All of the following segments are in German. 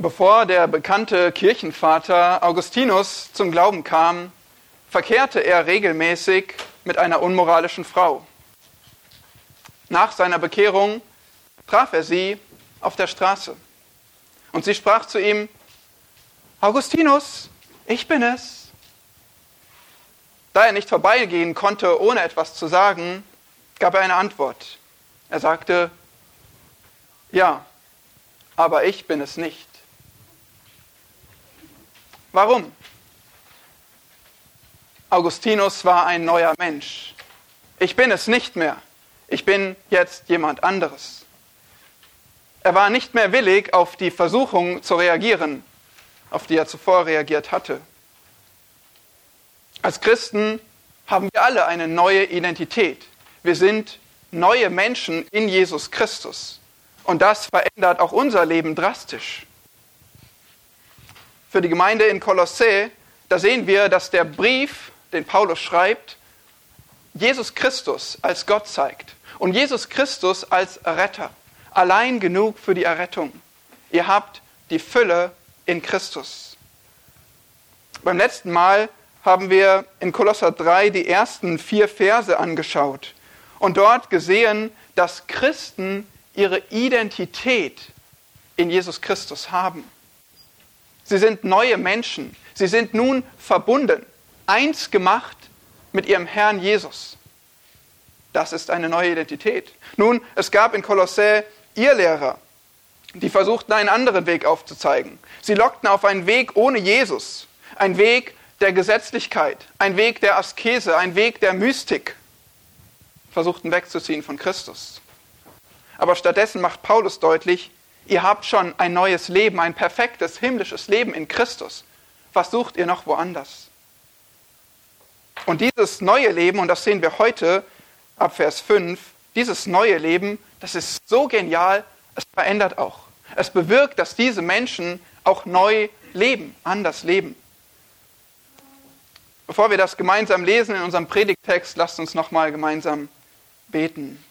Bevor der bekannte Kirchenvater Augustinus zum Glauben kam, verkehrte er regelmäßig mit einer unmoralischen Frau. Nach seiner Bekehrung traf er sie auf der Straße und sie sprach zu ihm, Augustinus, ich bin es. Da er nicht vorbeigehen konnte, ohne etwas zu sagen, gab er eine Antwort. Er sagte, ja, aber ich bin es nicht. Warum? Augustinus war ein neuer Mensch. Ich bin es nicht mehr. Ich bin jetzt jemand anderes. Er war nicht mehr willig, auf die Versuchung zu reagieren, auf die er zuvor reagiert hatte. Als Christen haben wir alle eine neue Identität. Wir sind neue Menschen in Jesus Christus. Und das verändert auch unser Leben drastisch für die Gemeinde in Kolossä, da sehen wir, dass der Brief, den Paulus schreibt, Jesus Christus als Gott zeigt und Jesus Christus als Retter. Allein genug für die Errettung. Ihr habt die Fülle in Christus. Beim letzten Mal haben wir in Kolosser 3 die ersten vier Verse angeschaut und dort gesehen, dass Christen ihre Identität in Jesus Christus haben. Sie sind neue Menschen. Sie sind nun verbunden, eins gemacht mit ihrem Herrn Jesus. Das ist eine neue Identität. Nun, es gab in Kolossä Irrlehrer, die versuchten einen anderen Weg aufzuzeigen. Sie lockten auf einen Weg ohne Jesus, einen Weg der Gesetzlichkeit, einen Weg der Askese, einen Weg der Mystik, versuchten wegzuziehen von Christus. Aber stattdessen macht Paulus deutlich, Ihr habt schon ein neues Leben, ein perfektes himmlisches Leben in Christus. Was sucht ihr noch woanders? Und dieses neue Leben, und das sehen wir heute ab Vers 5, dieses neue Leben, das ist so genial, es verändert auch. Es bewirkt, dass diese Menschen auch neu leben, anders leben. Bevor wir das gemeinsam lesen in unserem Predigtext, lasst uns nochmal gemeinsam beten.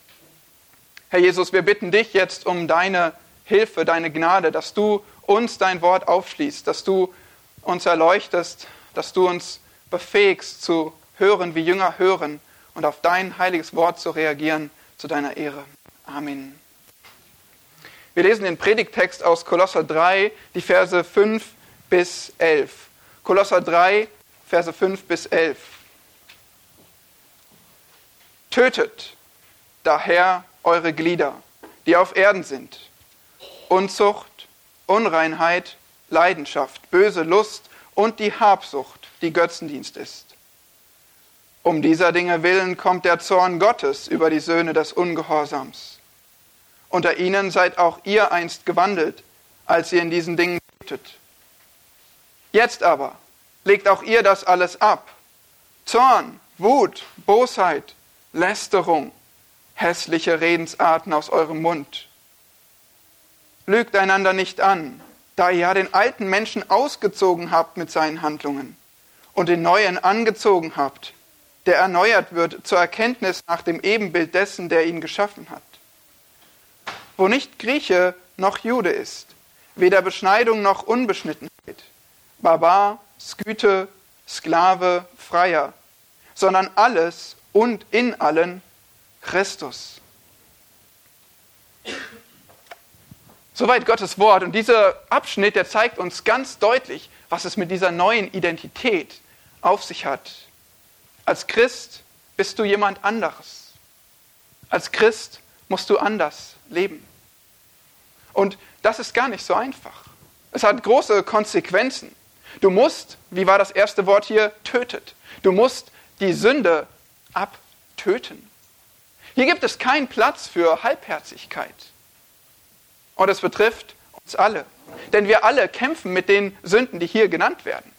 Herr Jesus, wir bitten dich jetzt um deine Hilfe, deine Gnade, dass du uns dein Wort aufschließt, dass du uns erleuchtest, dass du uns befähigst zu hören, wie Jünger hören und auf dein heiliges Wort zu reagieren zu deiner Ehre. Amen. Wir lesen den Predigtext aus Kolosser 3, die Verse 5 bis 11. Kolosser 3, Verse 5 bis 11. Tötet daher eure Glieder, die auf Erden sind Unzucht, Unreinheit, Leidenschaft, böse Lust und die Habsucht, die Götzendienst ist. Um dieser Dinge willen kommt der Zorn Gottes über die Söhne des Ungehorsams. Unter ihnen seid auch ihr einst gewandelt, als ihr in diesen Dingen betet. Jetzt aber legt auch ihr das alles ab. Zorn, Wut, Bosheit, Lästerung, hässliche Redensarten aus eurem Mund lügt einander nicht an, da ihr ja den alten Menschen ausgezogen habt mit seinen Handlungen und den neuen angezogen habt, der erneuert wird zur Erkenntnis nach dem Ebenbild dessen, der ihn geschaffen hat. Wo nicht Grieche noch Jude ist, weder Beschneidung noch Unbeschnittenheit, Barbar, Sküte, Sklave, Freier, sondern alles und in allen Christus. Soweit Gottes Wort. Und dieser Abschnitt, der zeigt uns ganz deutlich, was es mit dieser neuen Identität auf sich hat. Als Christ bist du jemand anderes. Als Christ musst du anders leben. Und das ist gar nicht so einfach. Es hat große Konsequenzen. Du musst, wie war das erste Wort hier, tötet. Du musst die Sünde abtöten. Hier gibt es keinen Platz für Halbherzigkeit. Und es betrifft uns alle. Denn wir alle kämpfen mit den Sünden, die hier genannt werden.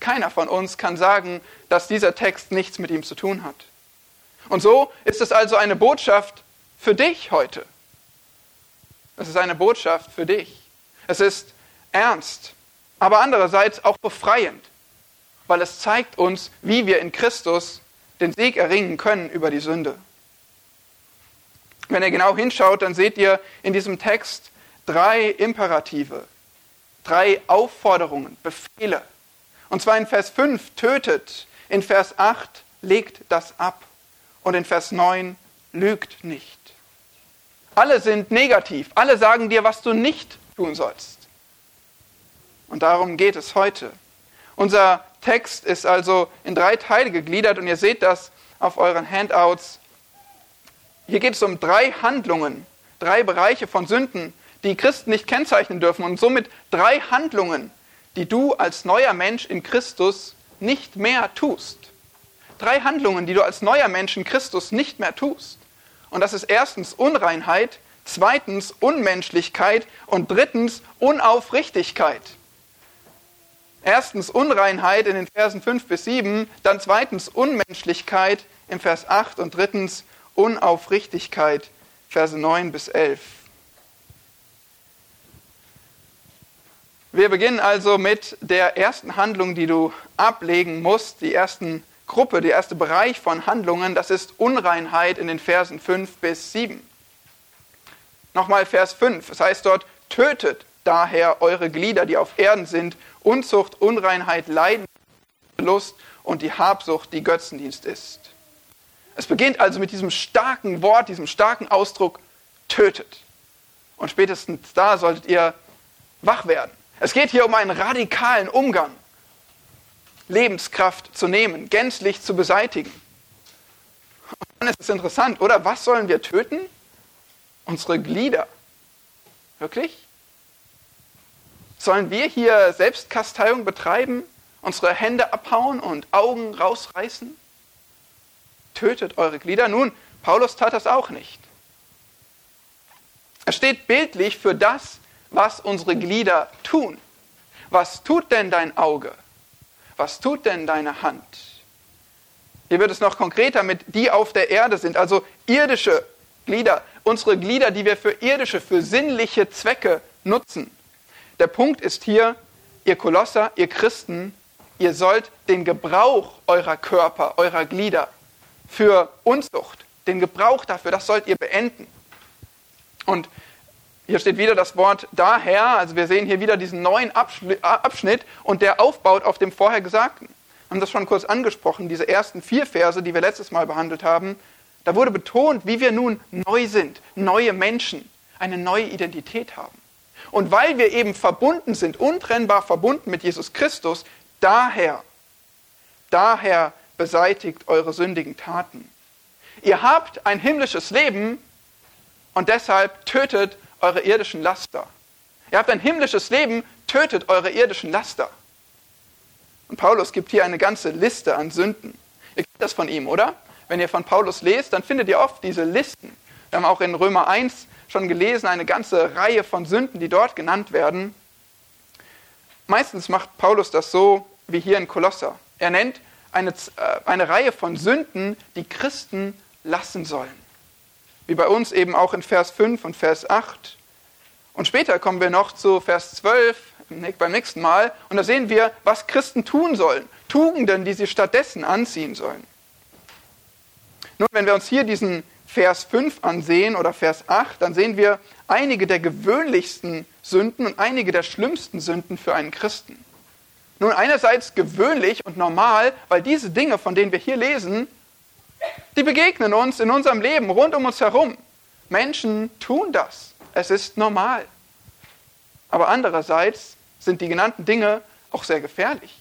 Keiner von uns kann sagen, dass dieser Text nichts mit ihm zu tun hat. Und so ist es also eine Botschaft für dich heute. Es ist eine Botschaft für dich. Es ist ernst, aber andererseits auch befreiend, weil es zeigt uns, wie wir in Christus den Sieg erringen können über die Sünde. Wenn ihr genau hinschaut, dann seht ihr in diesem Text drei Imperative, drei Aufforderungen, Befehle. Und zwar in Vers 5 tötet, in Vers 8 legt das ab und in Vers 9 lügt nicht. Alle sind negativ, alle sagen dir, was du nicht tun sollst. Und darum geht es heute. Unser Text ist also in drei Teile gegliedert und ihr seht das auf euren Handouts. Hier geht es um drei Handlungen, drei Bereiche von Sünden, die Christen nicht kennzeichnen dürfen und somit drei Handlungen, die du als neuer Mensch in Christus nicht mehr tust. Drei Handlungen, die du als neuer Mensch in Christus nicht mehr tust. Und das ist erstens Unreinheit, zweitens Unmenschlichkeit und drittens Unaufrichtigkeit. Erstens Unreinheit in den Versen 5 bis 7, dann zweitens Unmenschlichkeit im Vers 8 und drittens Unaufrichtigkeit, Verse 9 bis 11. Wir beginnen also mit der ersten Handlung, die du ablegen musst, die ersten Gruppe, der erste Bereich von Handlungen, das ist Unreinheit in den Versen 5 bis 7. Nochmal Vers 5, es heißt dort, tötet daher eure Glieder, die auf Erden sind, Unzucht, Unreinheit, Leiden, Lust und die Habsucht, die Götzendienst ist. Es beginnt also mit diesem starken Wort, diesem starken Ausdruck, tötet. Und spätestens da solltet ihr wach werden. Es geht hier um einen radikalen Umgang. Lebenskraft zu nehmen, gänzlich zu beseitigen. Und dann ist es interessant, oder? Was sollen wir töten? Unsere Glieder. Wirklich? Sollen wir hier Selbstkasteiung betreiben, unsere Hände abhauen und Augen rausreißen? Tötet eure Glieder. Nun, Paulus tat das auch nicht. Er steht bildlich für das, was unsere Glieder tun. Was tut denn dein Auge? Was tut denn deine Hand? Hier wird es noch konkreter mit die auf der Erde sind, also irdische Glieder, unsere Glieder, die wir für irdische, für sinnliche Zwecke nutzen. Der Punkt ist hier, ihr Kolosser, ihr Christen, ihr sollt den Gebrauch eurer Körper, eurer Glieder für Unzucht, den Gebrauch dafür, das sollt ihr beenden. Und hier steht wieder das Wort daher, also wir sehen hier wieder diesen neuen Abschnitt und der aufbaut auf dem vorher Gesagten. Wir haben das schon kurz angesprochen, diese ersten vier Verse, die wir letztes Mal behandelt haben. Da wurde betont, wie wir nun neu sind, neue Menschen, eine neue Identität haben. Und weil wir eben verbunden sind, untrennbar verbunden mit Jesus Christus, daher, daher beseitigt eure sündigen Taten. Ihr habt ein himmlisches Leben und deshalb tötet eure irdischen Laster. Ihr habt ein himmlisches Leben, tötet eure irdischen Laster. Und Paulus gibt hier eine ganze Liste an Sünden. Ihr kennt das von ihm, oder? Wenn ihr von Paulus lest, dann findet ihr oft diese Listen. Wir haben auch in Römer 1 schon gelesen, eine ganze Reihe von Sünden, die dort genannt werden. Meistens macht Paulus das so wie hier in Kolosser. Er nennt eine, äh, eine Reihe von Sünden, die Christen lassen sollen. Wie bei uns eben auch in Vers 5 und Vers 8. Und später kommen wir noch zu Vers 12 beim nächsten Mal und da sehen wir, was Christen tun sollen. Tugenden, die sie stattdessen anziehen sollen. Nun, wenn wir uns hier diesen Vers 5 ansehen oder Vers 8, dann sehen wir einige der gewöhnlichsten Sünden und einige der schlimmsten Sünden für einen Christen. Nun, einerseits gewöhnlich und normal, weil diese Dinge, von denen wir hier lesen, die begegnen uns in unserem Leben rund um uns herum. Menschen tun das. Es ist normal. Aber andererseits sind die genannten Dinge auch sehr gefährlich.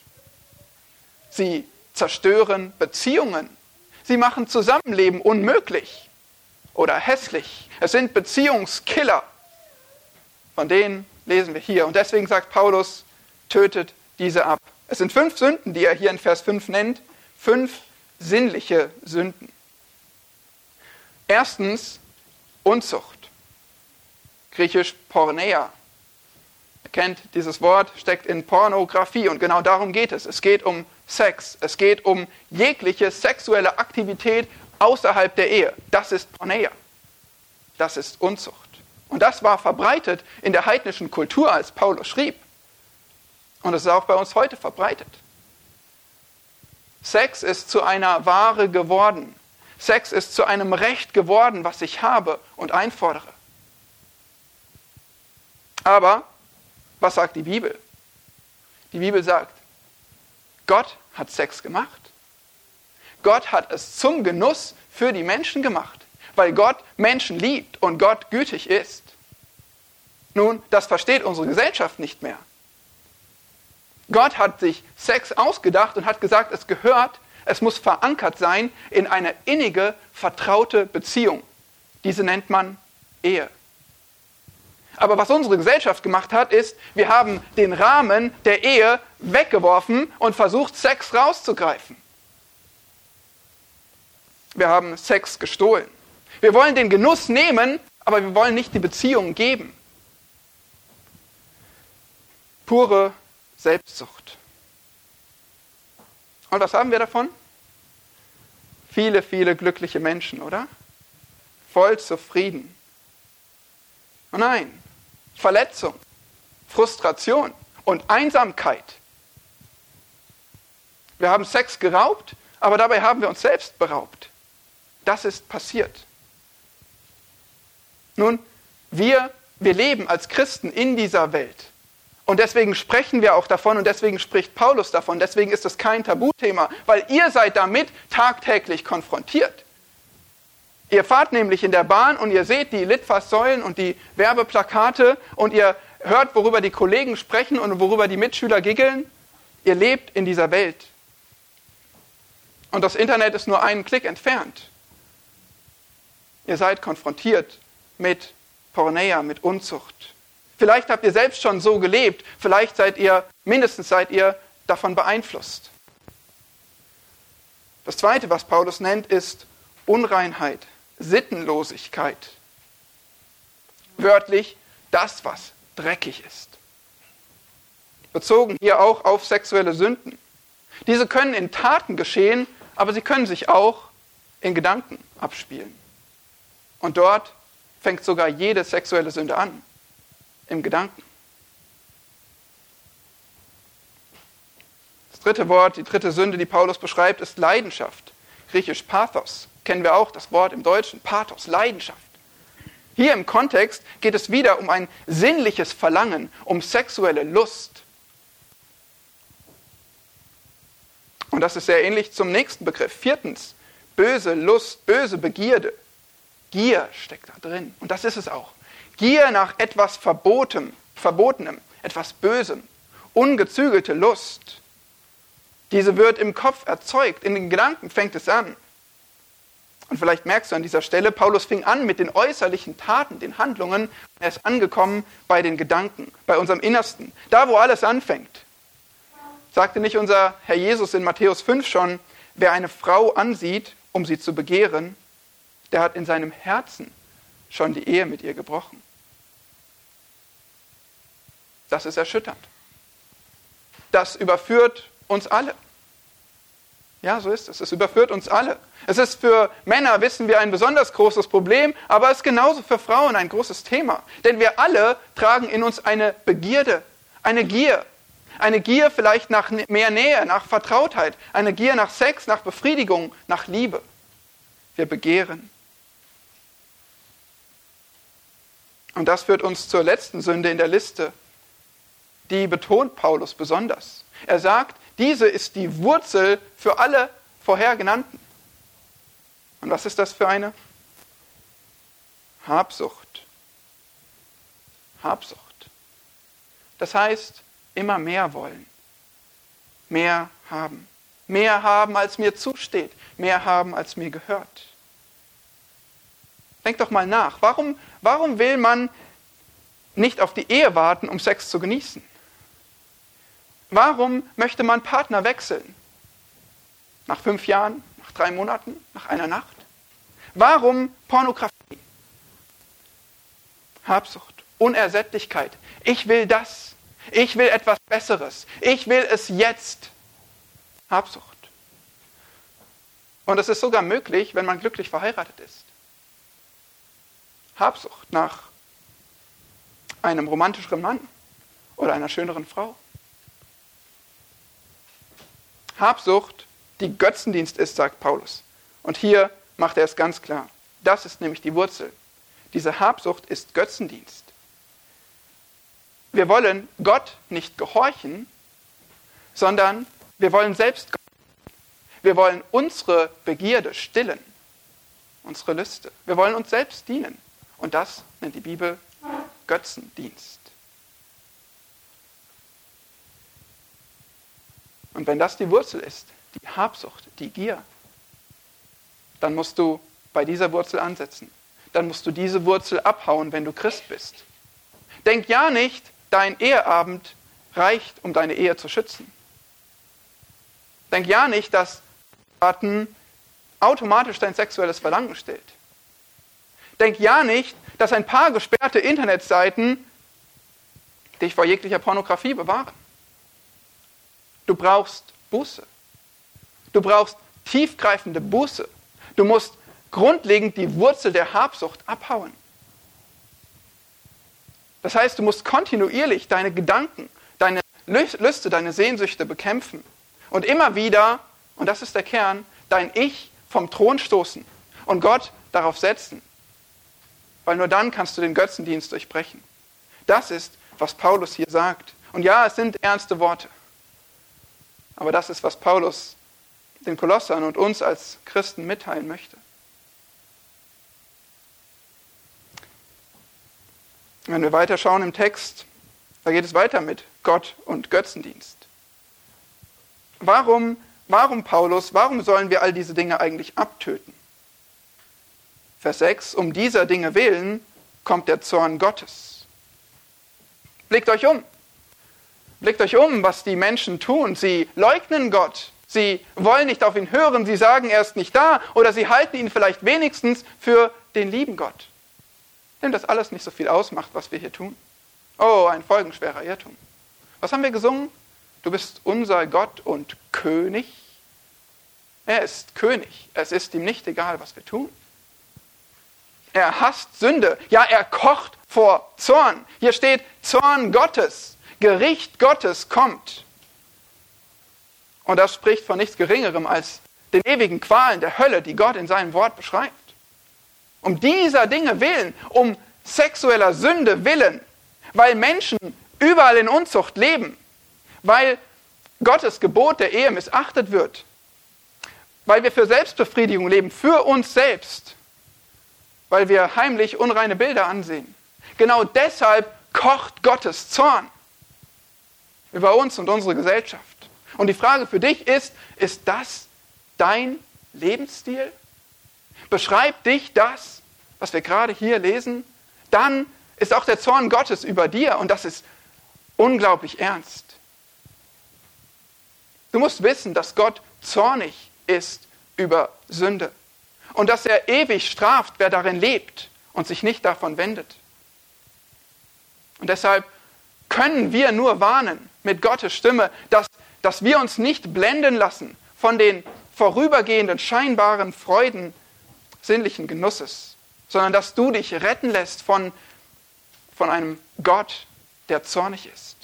Sie zerstören Beziehungen. Sie machen Zusammenleben unmöglich oder hässlich. Es sind Beziehungskiller. Von denen lesen wir hier. Und deswegen sagt Paulus, tötet diese ab. Es sind fünf Sünden, die er hier in Vers 5 nennt. Fünf sinnliche Sünden. Erstens Unzucht. Griechisch Porneia. Ihr kennt dieses Wort, steckt in Pornografie und genau darum geht es. Es geht um Sex. Es geht um jegliche sexuelle Aktivität außerhalb der Ehe. Das ist Porneia. Das ist Unzucht. Und das war verbreitet in der heidnischen Kultur, als Paulus schrieb. Und es ist auch bei uns heute verbreitet. Sex ist zu einer Ware geworden. Sex ist zu einem Recht geworden, was ich habe und einfordere. Aber Was sagt die Bibel? Die Bibel sagt, Gott hat Sex gemacht. Gott hat es zum Genuss für die Menschen gemacht, weil Gott Menschen liebt und Gott gütig ist. Nun, das versteht unsere Gesellschaft nicht mehr. Gott hat sich Sex ausgedacht und hat gesagt, es gehört, es muss verankert sein in eine innige, vertraute Beziehung. Diese nennt man Ehe. Aber was unsere Gesellschaft gemacht hat, ist, wir haben den Rahmen der Ehe weggeworfen und versucht, Sex rauszugreifen. Wir haben Sex gestohlen. Wir wollen den Genuss nehmen, aber wir wollen nicht die Beziehung geben. Pure Selbstsucht. Und was haben wir davon? Viele, viele glückliche Menschen, oder? Voll zufrieden. Oh nein, Verletzung, Frustration und Einsamkeit. Wir haben Sex geraubt, aber dabei haben wir uns selbst beraubt. Das ist passiert. Nun, wir, wir leben als Christen in dieser Welt. Und deswegen sprechen wir auch davon und deswegen spricht Paulus davon. Deswegen ist es kein Tabuthema, weil ihr seid damit tagtäglich konfrontiert. Ihr fahrt nämlich in der Bahn und ihr seht die Litfaßsäulen und die Werbeplakate und ihr hört, worüber die Kollegen sprechen und worüber die Mitschüler giggeln. Ihr lebt in dieser Welt. Und das Internet ist nur einen Klick entfernt. Ihr seid konfrontiert mit Porneia, mit Unzucht. Vielleicht habt ihr selbst schon so gelebt. Vielleicht seid ihr, mindestens seid ihr davon beeinflusst. Das Zweite, was Paulus nennt, ist Unreinheit. Sittenlosigkeit. Wörtlich das, was dreckig ist. Bezogen hier auch auf sexuelle Sünden. Diese können in Taten geschehen, aber sie können sich auch in Gedanken abspielen. Und dort fängt sogar jede sexuelle Sünde an, im Gedanken. Das dritte Wort, die dritte Sünde, die Paulus beschreibt, ist Leidenschaft, griechisch Pathos kennen wir auch das Wort im Deutschen, Pathos, Leidenschaft. Hier im Kontext geht es wieder um ein sinnliches Verlangen, um sexuelle Lust. Und das ist sehr ähnlich zum nächsten Begriff. Viertens, böse Lust, böse Begierde. Gier steckt da drin. Und das ist es auch. Gier nach etwas Verbotem, Verbotenem, etwas Bösem. Ungezügelte Lust. Diese wird im Kopf erzeugt, in den Gedanken fängt es an. Und vielleicht merkst du an dieser Stelle, Paulus fing an mit den äußerlichen Taten, den Handlungen. Er ist angekommen bei den Gedanken, bei unserem Innersten. Da, wo alles anfängt. Sagte nicht unser Herr Jesus in Matthäus 5 schon, wer eine Frau ansieht, um sie zu begehren, der hat in seinem Herzen schon die Ehe mit ihr gebrochen. Das ist erschütternd. Das überführt uns alle. Ja, so ist es. Es überführt uns alle. Es ist für Männer, wissen wir, ein besonders großes Problem, aber es ist genauso für Frauen ein großes Thema. Denn wir alle tragen in uns eine Begierde, eine Gier. Eine Gier vielleicht nach mehr Nähe, nach Vertrautheit, eine Gier nach Sex, nach Befriedigung, nach Liebe. Wir begehren. Und das führt uns zur letzten Sünde in der Liste. Die betont Paulus besonders. Er sagt, diese ist die Wurzel für alle vorher genannten. Und was ist das für eine? Habsucht. Habsucht. Das heißt, immer mehr wollen. Mehr haben. Mehr haben, als mir zusteht. Mehr haben, als mir gehört. Denk doch mal nach. Warum, warum will man nicht auf die Ehe warten, um Sex zu genießen? Warum möchte man Partner wechseln? Nach fünf Jahren, nach drei Monaten, nach einer Nacht? Warum Pornografie? Habsucht, Unersättlichkeit. Ich will das. Ich will etwas Besseres. Ich will es jetzt. Habsucht. Und es ist sogar möglich, wenn man glücklich verheiratet ist. Habsucht nach einem romantischeren Mann oder einer schöneren Frau. Habsucht, die Götzendienst ist, sagt Paulus. Und hier macht er es ganz klar. Das ist nämlich die Wurzel. Diese Habsucht ist Götzendienst. wir wollen Gott nicht gehorchen, sondern wir wollen selbst wir wollen unsere Begierde stillen, unsere Lüste. Wir wollen uns selbst dienen. Und das nennt die Bibel Götzendienst. Und wenn das die Wurzel ist, die Habsucht, die Gier, dann musst du bei dieser Wurzel ansetzen. Dann musst du diese Wurzel abhauen, wenn du Christ bist. Denk ja nicht, dein Eheabend reicht, um deine Ehe zu schützen. Denk ja nicht, dass Daten automatisch dein sexuelles Verlangen stillt. Denk ja nicht, dass ein paar gesperrte Internetseiten dich vor jeglicher Pornografie bewahren. Du brauchst Buße. Du brauchst tiefgreifende Buße. Du musst grundlegend die Wurzel der Habsucht abhauen. Das heißt, du musst kontinuierlich deine Gedanken, deine Lüste, deine Sehnsüchte bekämpfen und immer wieder, und das ist der Kern, dein Ich vom Thron stoßen und Gott darauf setzen. Weil nur dann kannst du den Götzendienst durchbrechen. Das ist, was Paulus hier sagt. Und ja, es sind ernste Worte. Aber das ist, was Paulus den Kolossern und uns als Christen mitteilen möchte. Wenn wir weiterschauen im Text, da geht es weiter mit Gott und Götzendienst. Warum, warum Paulus, warum sollen wir all diese Dinge eigentlich abtöten? Vers 6, um dieser Dinge willen kommt der Zorn Gottes. Blickt euch um. Blickt euch um, was die Menschen tun. Sie leugnen Gott. Sie wollen nicht auf ihn hören. Sie sagen, er ist nicht da. Oder sie halten ihn vielleicht wenigstens für den lieben Gott. Dem das alles nicht so viel ausmacht, was wir hier tun. Oh, ein folgenschwerer Irrtum. Was haben wir gesungen? Du bist unser Gott und König. Er ist König. Es ist ihm nicht egal, was wir tun. Er hasst Sünde. Ja, er kocht vor Zorn. Hier steht Zorn Gottes. Gericht Gottes kommt. Und das spricht von nichts Geringerem als den ewigen Qualen der Hölle, die Gott in seinem Wort beschreibt. Um dieser Dinge willen, um sexueller Sünde willen, weil Menschen überall in Unzucht leben, weil Gottes Gebot der Ehe missachtet wird, weil wir für Selbstbefriedigung leben, für uns selbst, weil wir heimlich unreine Bilder ansehen. Genau deshalb kocht Gottes Zorn über uns und unsere Gesellschaft. Und die Frage für dich ist, ist das dein Lebensstil? Beschreibt dich das, was wir gerade hier lesen? Dann ist auch der Zorn Gottes über dir und das ist unglaublich ernst. Du musst wissen, dass Gott zornig ist über Sünde und dass er ewig straft, wer darin lebt und sich nicht davon wendet. Und deshalb können wir nur warnen mit Gottes Stimme, dass, dass wir uns nicht blenden lassen von den vorübergehenden scheinbaren Freuden sinnlichen Genusses, sondern dass du dich retten lässt von, von einem Gott, der zornig ist.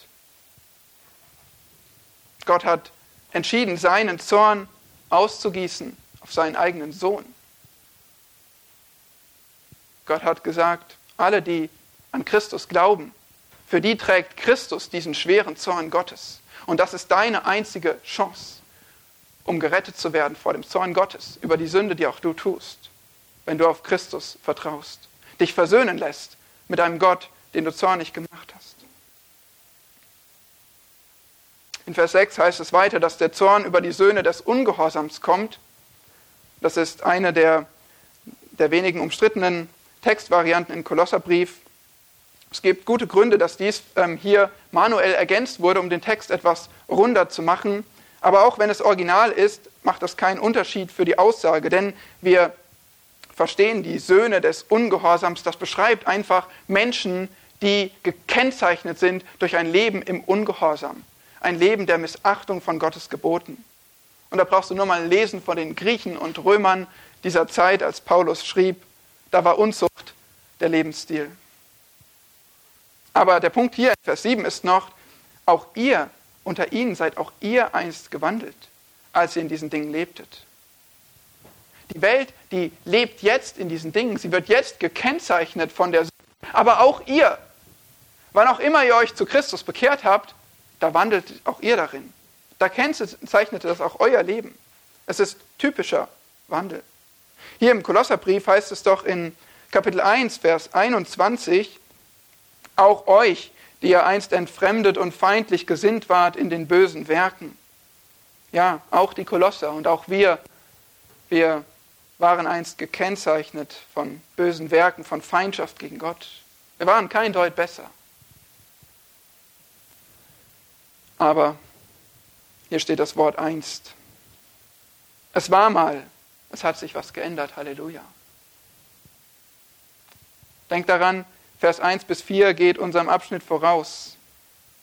Gott hat entschieden, seinen Zorn auszugießen auf seinen eigenen Sohn. Gott hat gesagt, alle, die an Christus glauben, für die trägt Christus diesen schweren Zorn Gottes. Und das ist deine einzige Chance, um gerettet zu werden vor dem Zorn Gottes über die Sünde, die auch du tust, wenn du auf Christus vertraust, dich versöhnen lässt mit einem Gott, den du zornig gemacht hast. In Vers 6 heißt es weiter, dass der Zorn über die Söhne des Ungehorsams kommt. Das ist eine der, der wenigen umstrittenen Textvarianten im Kolosserbrief. Es gibt gute Gründe, dass dies ähm, hier manuell ergänzt wurde, um den Text etwas runder zu machen. Aber auch wenn es original ist, macht das keinen Unterschied für die Aussage, denn wir verstehen die Söhne des Ungehorsams. Das beschreibt einfach Menschen, die gekennzeichnet sind durch ein Leben im Ungehorsam, ein Leben der Missachtung von Gottes Geboten. Und da brauchst du nur mal lesen von den Griechen und Römern dieser Zeit, als Paulus schrieb, da war Unzucht der Lebensstil. Aber der Punkt hier in Vers 7 ist noch, auch ihr, unter ihnen seid auch ihr einst gewandelt, als ihr in diesen Dingen lebtet. Die Welt, die lebt jetzt in diesen Dingen, sie wird jetzt gekennzeichnet von der Sünde, aber auch ihr. Wann auch immer ihr euch zu Christus bekehrt habt, da wandelt auch ihr darin. Da kennzeichnet das auch euer Leben. Es ist typischer Wandel. Hier im Kolosserbrief heißt es doch in Kapitel 1, Vers 21, auch euch, die ihr einst entfremdet und feindlich gesinnt wart in den bösen Werken. Ja, auch die Kolosser und auch wir, wir waren einst gekennzeichnet von bösen Werken, von Feindschaft gegen Gott. Wir waren kein Deut besser. Aber hier steht das Wort einst. Es war mal, es hat sich was geändert, Halleluja. Denk daran, Vers 1 bis 4 geht unserem Abschnitt voraus.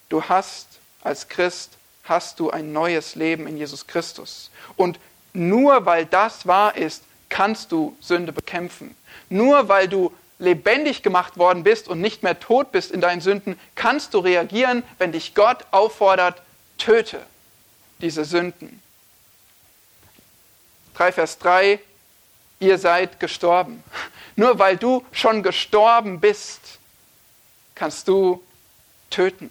Du hast als Christ, hast du ein neues Leben in Jesus Christus. Und nur weil das wahr ist, kannst du Sünde bekämpfen. Nur weil du lebendig gemacht worden bist und nicht mehr tot bist in deinen Sünden, kannst du reagieren, wenn dich Gott auffordert, töte diese Sünden. 3 Vers 3, ihr seid gestorben. Nur weil du schon gestorben bist, kannst du töten.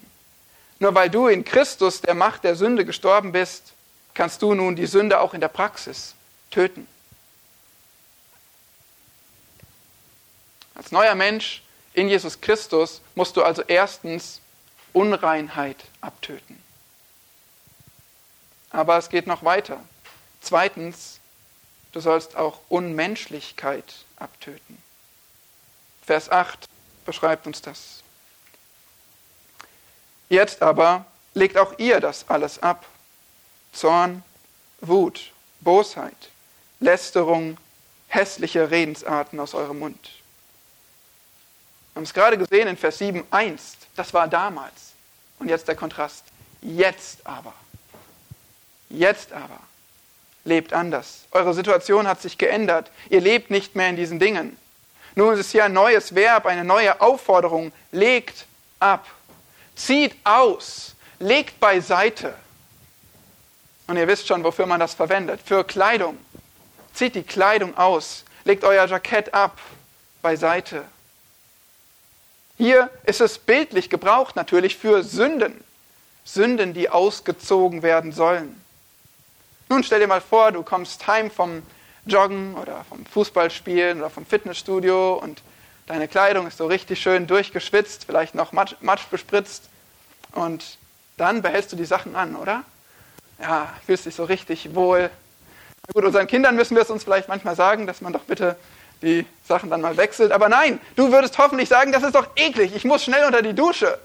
Nur weil du in Christus der Macht der Sünde gestorben bist, kannst du nun die Sünde auch in der Praxis töten. Als neuer Mensch in Jesus Christus musst du also erstens Unreinheit abtöten. Aber es geht noch weiter. Zweitens, du sollst auch Unmenschlichkeit abtöten. Vers 8 beschreibt uns das. Jetzt aber legt auch ihr das alles ab. Zorn, Wut, Bosheit, Lästerung, hässliche Redensarten aus eurem Mund. Wir haben es gerade gesehen in Vers 7, einst, das war damals. Und jetzt der Kontrast. Jetzt aber. Jetzt aber. Lebt anders. Eure Situation hat sich geändert. Ihr lebt nicht mehr in diesen Dingen. Nun ist es hier ein neues Verb, eine neue Aufforderung. Legt ab. Zieht aus. Legt beiseite. Und ihr wisst schon, wofür man das verwendet. Für Kleidung. Zieht die Kleidung aus. Legt euer Jackett ab. Beiseite. Hier ist es bildlich gebraucht natürlich für Sünden. Sünden, die ausgezogen werden sollen. Nun stell dir mal vor, du kommst heim vom Joggen oder vom Fußballspielen oder vom Fitnessstudio und deine Kleidung ist so richtig schön durchgeschwitzt, vielleicht noch Matsch, Matsch bespritzt und dann behältst du die Sachen an, oder? Ja, fühlst dich so richtig wohl. Gut, unseren Kindern müssen wir es uns vielleicht manchmal sagen, dass man doch bitte die Sachen dann mal wechselt. Aber nein, du würdest hoffentlich sagen, das ist doch eklig, ich muss schnell unter die Dusche.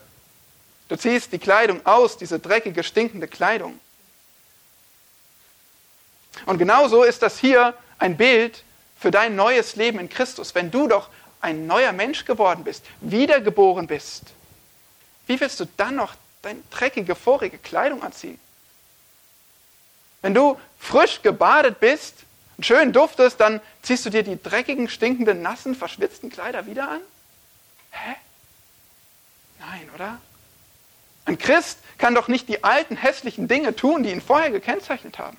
Du ziehst die Kleidung aus, diese dreckige, stinkende Kleidung. Und genauso ist das hier ein Bild für dein neues Leben in Christus. Wenn du doch ein neuer Mensch geworden bist, wiedergeboren bist, wie willst du dann noch deine dreckige, vorige Kleidung anziehen? Wenn du frisch gebadet bist, schön duftest, dann ziehst du dir die dreckigen, stinkenden, nassen, verschwitzten Kleider wieder an? Hä? Nein, oder? Ein Christ kann doch nicht die alten, hässlichen Dinge tun, die ihn vorher gekennzeichnet haben.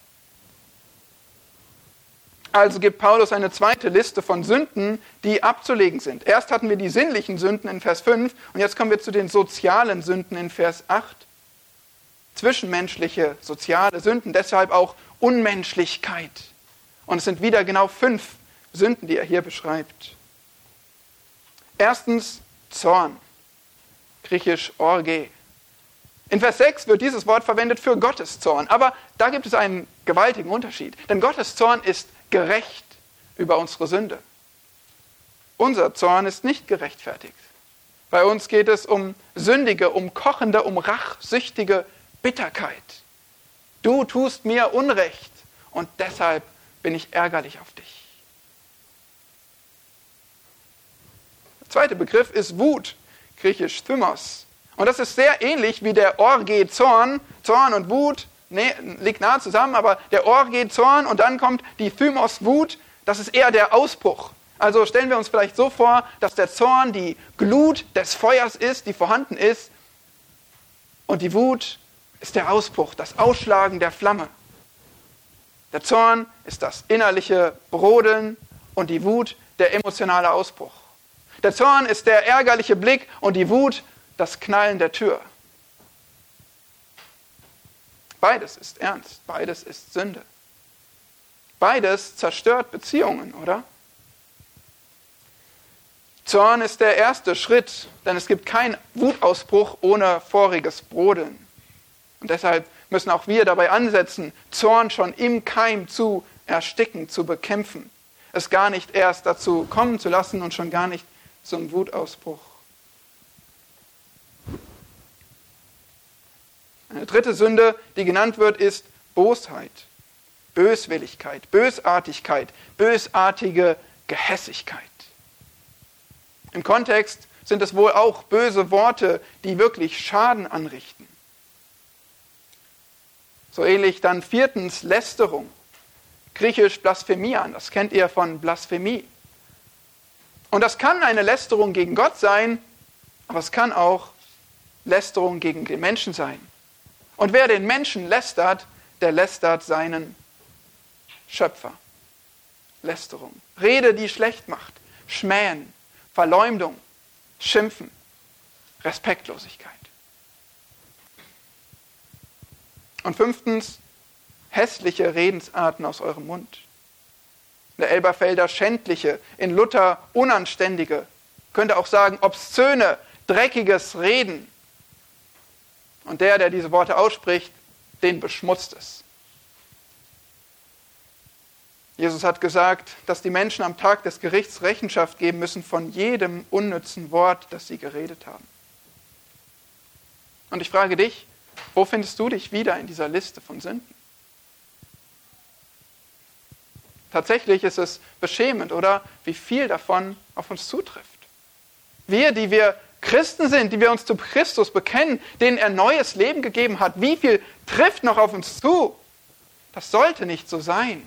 Also gibt Paulus eine zweite Liste von Sünden, die abzulegen sind. Erst hatten wir die sinnlichen Sünden in Vers 5 und jetzt kommen wir zu den sozialen Sünden in Vers 8. Zwischenmenschliche, soziale Sünden, deshalb auch Unmenschlichkeit. Und es sind wieder genau fünf Sünden, die er hier beschreibt. Erstens Zorn, griechisch Orge. In Vers 6 wird dieses Wort verwendet für Gottes Zorn, aber da gibt es einen gewaltigen Unterschied. Denn Gottes Zorn ist gerecht über unsere Sünde. Unser Zorn ist nicht gerechtfertigt. Bei uns geht es um sündige, um kochende, um rachsüchtige Bitterkeit. Du tust mir Unrecht und deshalb bin ich ärgerlich auf dich. Der zweite Begriff ist Wut, griechisch Thymos. Und das ist sehr ähnlich wie der Orge Zorn. Zorn und Wut liegt nahe zusammen, aber der Orge Zorn und dann kommt die Thymos Wut. Das ist eher der Ausbruch. Also stellen wir uns vielleicht so vor, dass der Zorn die Glut des Feuers ist, die vorhanden ist. Und die Wut ist der Ausbruch, das Ausschlagen der Flamme. Der Zorn ist das innerliche Brodeln und die Wut der emotionale Ausbruch. Der Zorn ist der ärgerliche Blick und die Wut das Knallen der Tür. Beides ist ernst, beides ist Sünde. Beides zerstört Beziehungen, oder? Zorn ist der erste Schritt, denn es gibt keinen Wutausbruch ohne voriges Brodeln. Und deshalb müssen auch wir dabei ansetzen, Zorn schon im Keim zu ersticken, zu bekämpfen. Es gar nicht erst dazu kommen zu lassen und schon gar nicht zum Wutausbruch. Eine dritte Sünde, die genannt wird, ist Bosheit, Böswilligkeit, Bösartigkeit, bösartige Gehässigkeit. Im Kontext sind es wohl auch böse Worte, die wirklich Schaden anrichten. So ähnlich dann viertens Lästerung, griechisch Blasphemian, das kennt ihr von Blasphemie. Und das kann eine Lästerung gegen Gott sein, aber es kann auch Lästerung gegen den Menschen sein. Und wer den Menschen lästert, der lästert seinen Schöpfer. Lästerung. Rede, die schlecht macht. Schmähen. Verleumdung. Schimpfen. Respektlosigkeit. Und fünftens, hässliche Redensarten aus eurem Mund. In der Elberfelder schändliche, in Luther unanständige, könnte auch sagen obszöne, dreckiges Reden. Und der, der diese Worte ausspricht, den beschmutzt es. Jesus hat gesagt, dass die Menschen am Tag des Gerichts Rechenschaft geben müssen von jedem unnützen Wort, das sie geredet haben. Und ich frage dich, wo findest du dich wieder in dieser Liste von Sünden? Tatsächlich ist es beschämend, oder? Wie viel davon auf uns zutrifft. Wir, die wir Christen sind, die wir uns zu Christus bekennen, denen er neues Leben gegeben hat, wie viel trifft noch auf uns zu? Das sollte nicht so sein.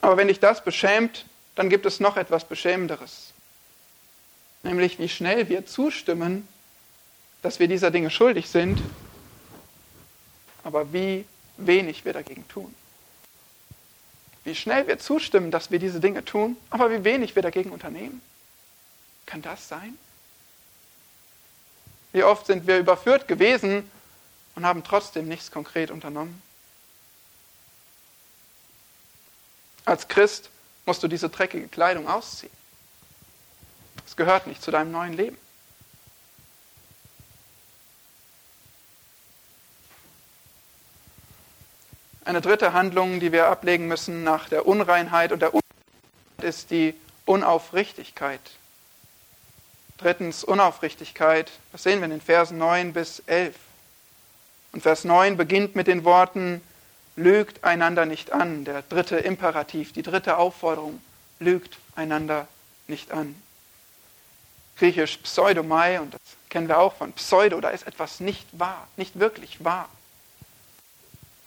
Aber wenn dich das beschämt, dann gibt es noch etwas Beschämenderes. Nämlich wie schnell wir zustimmen, dass wir dieser Dinge schuldig sind, aber wie wenig wir dagegen tun wie schnell wir zustimmen, dass wir diese Dinge tun, aber wie wenig wir dagegen unternehmen. Kann das sein? Wie oft sind wir überführt gewesen und haben trotzdem nichts konkret unternommen? Als Christ musst du diese dreckige Kleidung ausziehen. Es gehört nicht zu deinem neuen Leben. Eine dritte Handlung, die wir ablegen müssen nach der Unreinheit und der Unreinheit ist die Unaufrichtigkeit. Drittens Unaufrichtigkeit. Das sehen wir in den Versen 9 bis 11. Und Vers 9 beginnt mit den Worten, lügt einander nicht an. Der dritte Imperativ, die dritte Aufforderung, lügt einander nicht an. Griechisch Pseudomai, und das kennen wir auch von Pseudo, da ist etwas nicht wahr, nicht wirklich wahr.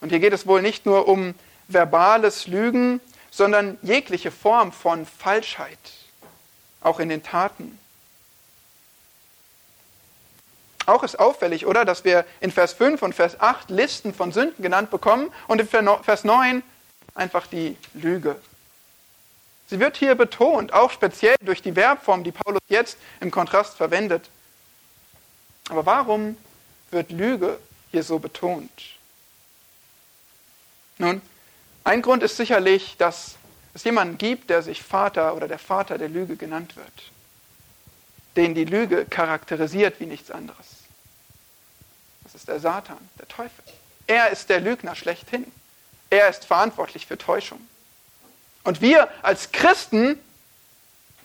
Und hier geht es wohl nicht nur um verbales Lügen, sondern jegliche Form von Falschheit, auch in den Taten. Auch ist auffällig, oder, dass wir in Vers 5 und Vers 8 Listen von Sünden genannt bekommen und in Vers 9 einfach die Lüge. Sie wird hier betont, auch speziell durch die Verbform, die Paulus jetzt im Kontrast verwendet. Aber warum wird Lüge hier so betont? Nun, ein Grund ist sicherlich, dass es jemanden gibt, der sich Vater oder der Vater der Lüge genannt wird, den die Lüge charakterisiert wie nichts anderes. Das ist der Satan, der Teufel. Er ist der Lügner schlechthin. Er ist verantwortlich für Täuschung. Und wir als Christen,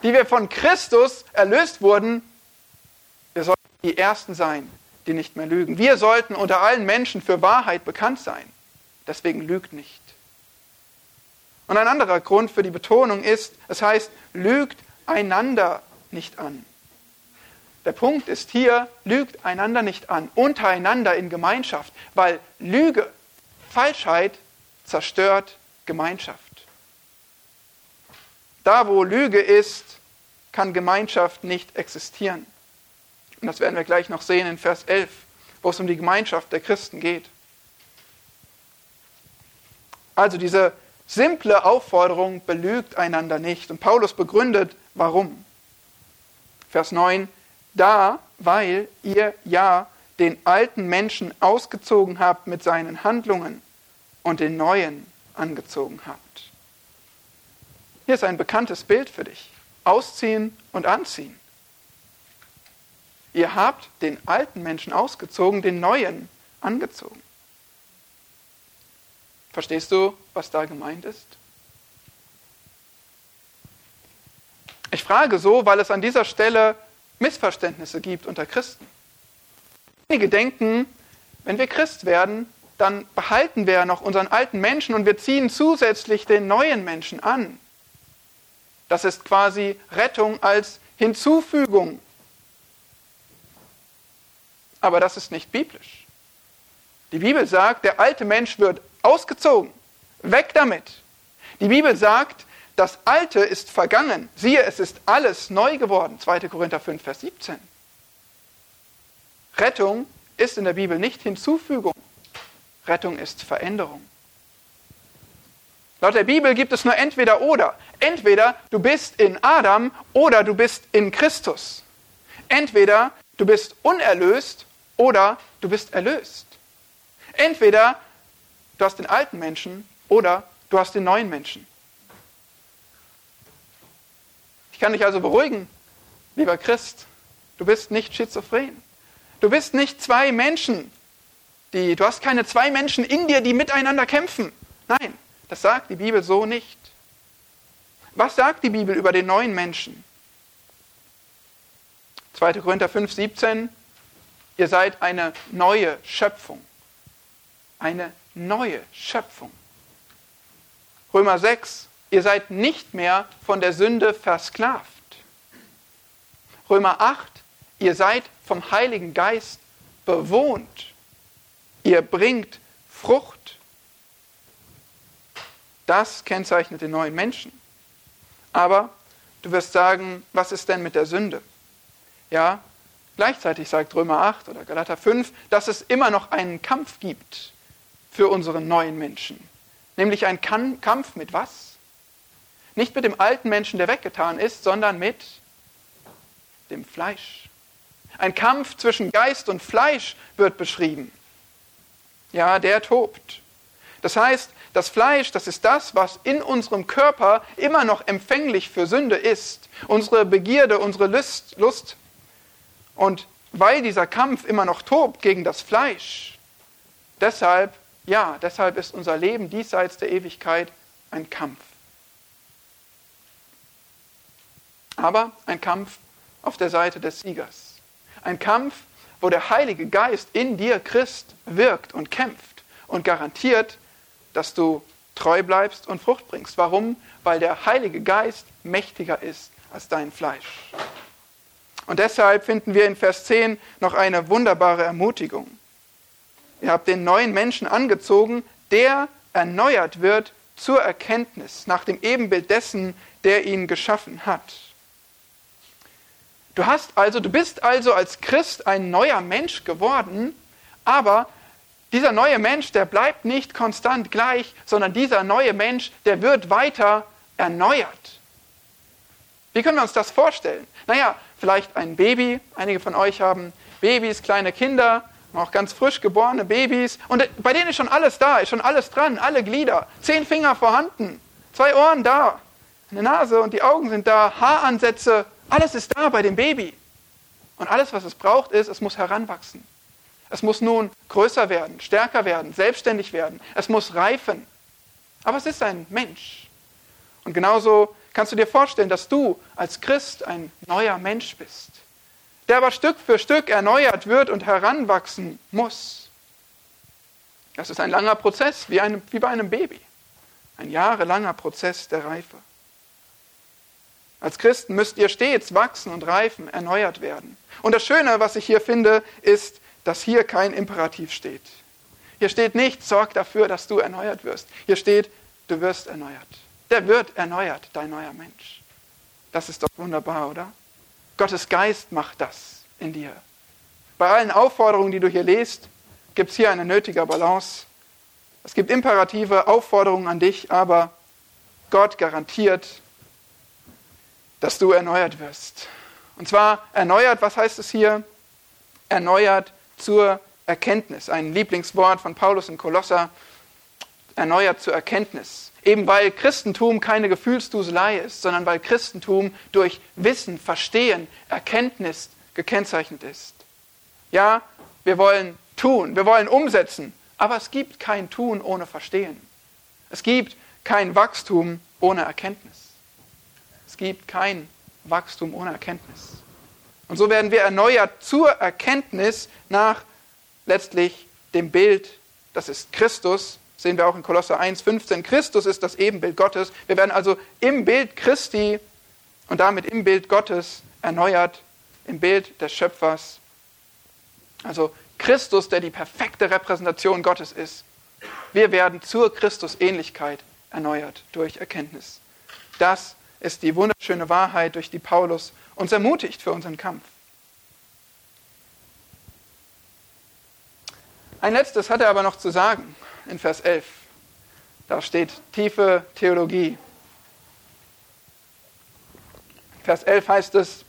die wir von Christus erlöst wurden, wir sollten die Ersten sein, die nicht mehr lügen. Wir sollten unter allen Menschen für Wahrheit bekannt sein. Deswegen lügt nicht. Und ein anderer Grund für die Betonung ist, es heißt, lügt einander nicht an. Der Punkt ist hier, lügt einander nicht an, untereinander in Gemeinschaft, weil Lüge, Falschheit zerstört Gemeinschaft. Da, wo Lüge ist, kann Gemeinschaft nicht existieren. Und das werden wir gleich noch sehen in Vers 11, wo es um die Gemeinschaft der Christen geht. Also diese simple Aufforderung belügt einander nicht. Und Paulus begründet, warum. Vers 9, da, weil ihr ja den alten Menschen ausgezogen habt mit seinen Handlungen und den neuen angezogen habt. Hier ist ein bekanntes Bild für dich. Ausziehen und anziehen. Ihr habt den alten Menschen ausgezogen, den neuen angezogen. Verstehst du, was da gemeint ist? Ich frage so, weil es an dieser Stelle Missverständnisse gibt unter Christen. Einige denken, wenn wir Christ werden, dann behalten wir noch unseren alten Menschen und wir ziehen zusätzlich den neuen Menschen an. Das ist quasi Rettung als Hinzufügung. Aber das ist nicht biblisch. Die Bibel sagt, der alte Mensch wird ausgezogen. Weg damit. Die Bibel sagt, das Alte ist vergangen. Siehe, es ist alles neu geworden. 2. Korinther 5, Vers 17. Rettung ist in der Bibel nicht Hinzufügung. Rettung ist Veränderung. Laut der Bibel gibt es nur entweder oder. Entweder du bist in Adam oder du bist in Christus. Entweder du bist unerlöst oder du bist erlöst. Entweder du hast den alten Menschen oder du hast den neuen Menschen. Ich kann dich also beruhigen, lieber Christ, du bist nicht schizophren. Du bist nicht zwei Menschen, die, du hast keine zwei Menschen in dir, die miteinander kämpfen. Nein, das sagt die Bibel so nicht. Was sagt die Bibel über den neuen Menschen? 2. Korinther 5, 17, ihr seid eine neue Schöpfung. Eine neue Schöpfung. Römer 6, ihr seid nicht mehr von der Sünde versklavt. Römer 8, ihr seid vom Heiligen Geist bewohnt. Ihr bringt Frucht. Das kennzeichnet den neuen Menschen. Aber du wirst sagen, was ist denn mit der Sünde? Ja, gleichzeitig sagt Römer 8 oder Galater 5, dass es immer noch einen Kampf gibt für unseren neuen Menschen. Nämlich ein Kampf mit was? Nicht mit dem alten Menschen, der weggetan ist, sondern mit dem Fleisch. Ein Kampf zwischen Geist und Fleisch wird beschrieben. Ja, der tobt. Das heißt, das Fleisch, das ist das, was in unserem Körper immer noch empfänglich für Sünde ist. Unsere Begierde, unsere Lust. Lust. Und weil dieser Kampf immer noch tobt gegen das Fleisch, deshalb, ja, deshalb ist unser Leben diesseits der Ewigkeit ein Kampf. Aber ein Kampf auf der Seite des Siegers. Ein Kampf, wo der Heilige Geist in dir, Christ, wirkt und kämpft und garantiert, dass du treu bleibst und Frucht bringst. Warum? Weil der Heilige Geist mächtiger ist als dein Fleisch. Und deshalb finden wir in Vers 10 noch eine wunderbare Ermutigung. Ihr habt den neuen Menschen angezogen, der erneuert wird zur Erkenntnis nach dem Ebenbild dessen, der ihn geschaffen hat. Du hast also, du bist also als Christ ein neuer Mensch geworden, aber dieser neue Mensch, der bleibt nicht konstant gleich, sondern dieser neue Mensch, der wird weiter erneuert. Wie können wir uns das vorstellen? Naja, vielleicht ein Baby. Einige von euch haben Babys, kleine Kinder, auch ganz frisch geborene Babys. Und bei denen ist schon alles da, ist schon alles dran, alle Glieder. Zehn Finger vorhanden, zwei Ohren da, eine Nase und die Augen sind da, Haaransätze alles ist da bei dem Baby. Und alles, was es braucht, ist, es muss heranwachsen. Es muss nun größer werden, stärker werden, selbstständig werden. Es muss reifen. Aber es ist ein Mensch. Und genauso kannst du dir vorstellen, dass du als Christ ein neuer Mensch bist, der aber Stück für Stück erneuert wird und heranwachsen muss. Das ist ein langer Prozess, wie, ein, wie bei einem Baby. Ein jahrelanger Prozess der Reife. Als Christen müsst ihr stets wachsen und reifen, erneuert werden. Und das Schöne, was ich hier finde, ist, dass hier kein Imperativ steht. Hier steht nicht, sorg dafür, dass du erneuert wirst. Hier steht, du wirst erneuert. Der wird erneuert, dein neuer Mensch. Das ist doch wunderbar, oder? Gottes Geist macht das in dir. Bei allen Aufforderungen, die du hier liest, gibt es hier eine nötige Balance. Es gibt imperative Aufforderungen an dich, aber Gott garantiert, dass du erneuert wirst Und zwar erneuert, was heißt es hier? Erneuert zur Erkenntnis. Ein Lieblingswort von Paulus in Kolosser. Erneuert zur Erkenntnis. Eben weil Christentum keine Gefühlsduselei ist, sondern weil Christentum durch Wissen, Verstehen, Erkenntnis gekennzeichnet ist. Ja, wir wollen tun, wir wollen umsetzen, aber es gibt kein Tun ohne Verstehen. Es gibt kein Wachstum ohne Erkenntnis. Es gibt kein Wachstum ohne Erkenntnis. Und so werden wir erneuert zur Erkenntnis nach letztlich dem Bild, das ist Christus, sehen wir auch in Kolosser 1, 15. Christus ist das Ebenbild Gottes. Wir werden also im Bild Christi und damit im Bild Gottes erneuert, im Bild des Schöpfers. Also Christus, der die perfekte Repräsentation Gottes ist. Wir werden zur Christusähnlichkeit erneuert durch Erkenntnis. Das ist die wunderschöne Wahrheit, durch die Paulus uns ermutigt für unseren Kampf. Ein letztes hat er aber noch zu sagen in Vers 11. Da steht tiefe Theologie. Vers 11 heißt es,